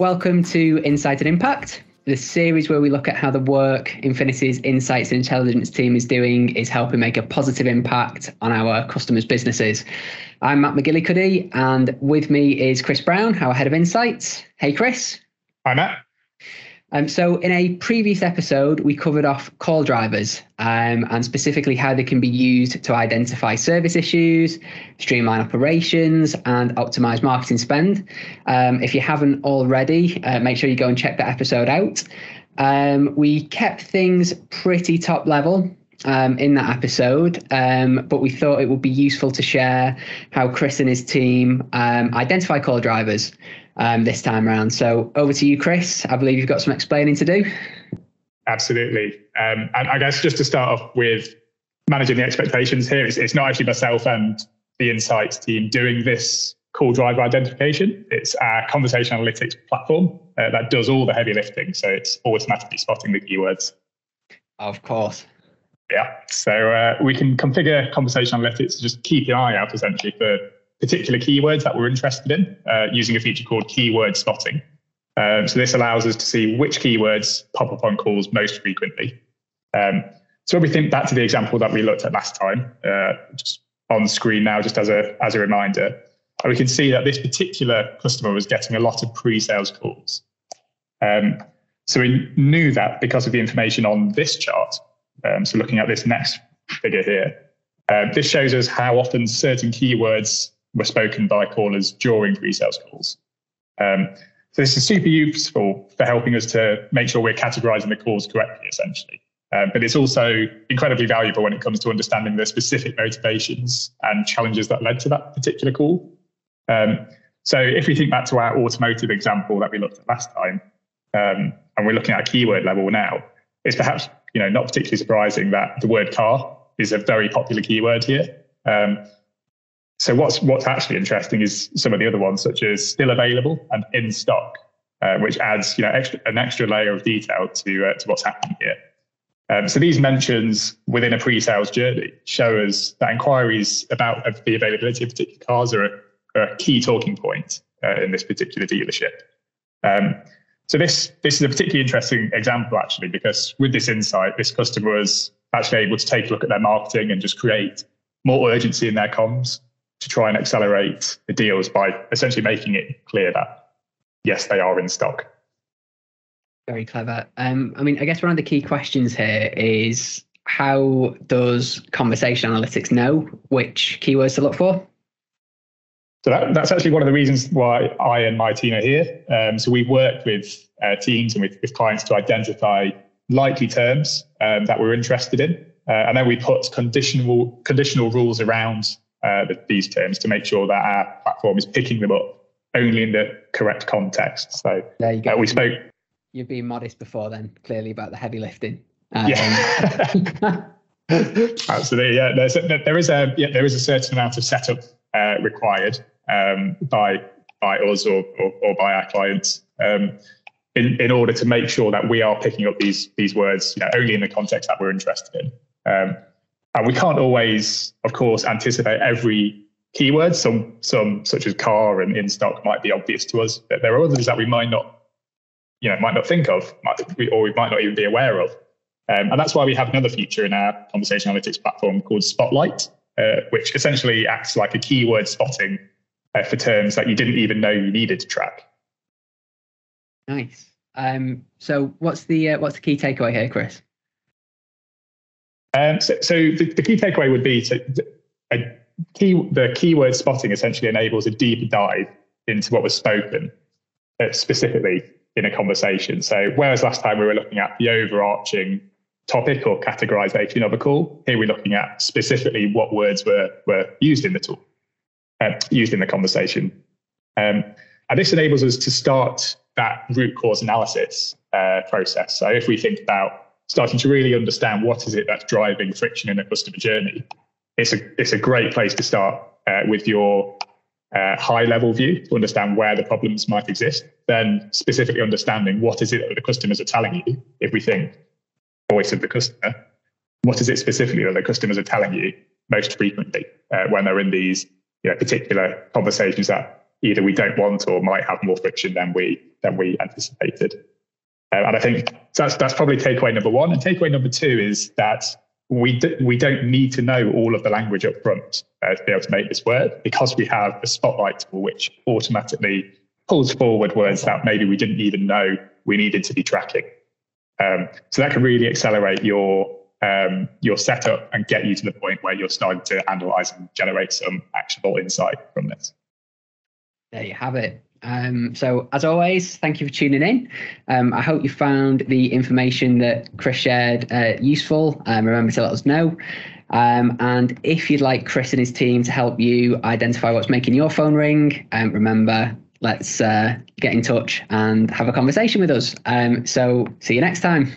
Welcome to Insight and Impact, the series where we look at how the work Infinity's Insights and Intelligence team is doing is helping make a positive impact on our customers' businesses. I'm Matt McGillicuddy, and with me is Chris Browne, our head of Insights. Hey, Chris. Hi, Matt. Um, so, in a previous episode, we covered off call drivers um, and specifically how they can be used to identify service issues, streamline operations, and optimize marketing spend. Um, if you haven't already, uh, make sure you go and check that episode out. Um, we kept things pretty top level um, in that episode, um, but we thought it would be useful to share how Chris and his team um, identify call drivers um, this time around. So over to you, Chris. I believe you've got some explaining to do. Absolutely. Um, and I guess just to start off with managing the expectations here, it's, it's not actually myself and the Insights team doing this call driver identification. It's our conversation analytics platform uh, that does all the heavy lifting. So it's automatically spotting the keywords. Of course. Yeah. So uh, we can configure conversation analytics to just keep an eye out essentially for particular keywords that we're interested in uh, using a feature called keyword spotting. Um, so this allows us to see which keywords pop up on calls most frequently. Um, so when we think back to the example that we looked at last time, uh, just on screen now, just as a as a reminder, we can see that this particular customer was getting a lot of pre-sales calls. Um, so we knew that because of the information on this chart. Um, so looking at this next figure here, uh, this shows us how often certain keywords were spoken by callers during pre-sales calls. Um, so this is super useful for helping us to make sure we're categorizing the calls correctly, essentially. Um, but it's also incredibly valuable when it comes to understanding the specific motivations and challenges that led to that particular call. Um, so if we think back to our automotive example that we looked at last time, um, and we're looking at a keyword level now, it's perhaps you know not particularly surprising that the word car is a very popular keyword here. Um, so what's what's actually interesting is some of the other ones, such as still available and in stock, uh, which adds you know extra, an extra layer of detail to uh, to what's happening here. Um, so these mentions within a pre-sales journey show us that inquiries about the availability of particular cars are a, are a key talking point uh, in this particular dealership. Um, so this this is a particularly interesting example actually because with this insight, this customer was actually able to take a look at their marketing and just create more urgency in their comms to try and accelerate the deals by essentially making it clear that yes, they are in stock. Very clever. Um, I mean, I guess one of the key questions here is how does conversation analytics know which keywords to look for? So that, that's actually one of the reasons why I and my team are here. Um, so we work with uh, teams and with, with, clients to identify likely terms um, that we're interested in, uh, and then we put conditional conditional rules around uh, these terms to make sure that our platform is picking them up only in the correct context. So there you go. Uh, we spoke. You've been modest before then, clearly about the heavy lifting. Um, yeah. Absolutely. Yeah. There's there is a yeah, there is a certain amount of setup uh, required um, by by us or, or, or by our clients um, in in order to make sure that we are picking up these these words you know, only in the context that we're interested in. Um, and we can't always, of course, anticipate every keyword. Some, some such as car and in stock might be obvious to us. But there are others that we might not, you know, might not think of, or we might not even be aware of. Um, and that's why we have another feature in our conversation analytics platform called Spotlight, uh, which essentially acts like a keyword spotting uh, for terms that you didn't even know you needed to track. Nice. Um, so, what's the uh, what's the key takeaway here, Chris? Um, so, so the, the, key takeaway would be to a key, the keyword spotting essentially enables a deeper dive into what was spoken uh, specifically in a conversation. So whereas last time we were looking at the overarching topic or categorization of a call, here we're looking at specifically what words were were used in the tool, uh, used in the conversation. Um, and this enables us to start that root cause analysis uh, process. So if we think about starting to really understand what is it that's driving friction in a customer journey, it's a it's a great place to start uh, with your uh, high level view to understand where the problems might exist. Then specifically understanding what is it that the customers are telling you. If we think voice of the customer, what is it specifically that the customers are telling you most frequently uh, when they're in these you know, particular conversations that either we don't want or might have more friction than we than we anticipated. Uh, and I think that's that's probably takeaway number one. And takeaway number two is that we d- we don't need to know all of the language up front uh, to be able to make this work because we have a Spotlight tool, which automatically pulls forward words that maybe we didn't even know we needed to be tracking. Um, so that can really accelerate your um, your setup and get you to the point where you're starting to analyze and generate some actionable insight from this. There you have it. Um, so, as always, thank you for tuning in. Um, I hope you found the information that Chris shared uh, useful. Um, remember to let us know. Um, and if you'd like Chris and his team to help you identify what's making your phone ring, um, remember, let's uh, get in touch and have a conversation with us. Um, so, see you next time.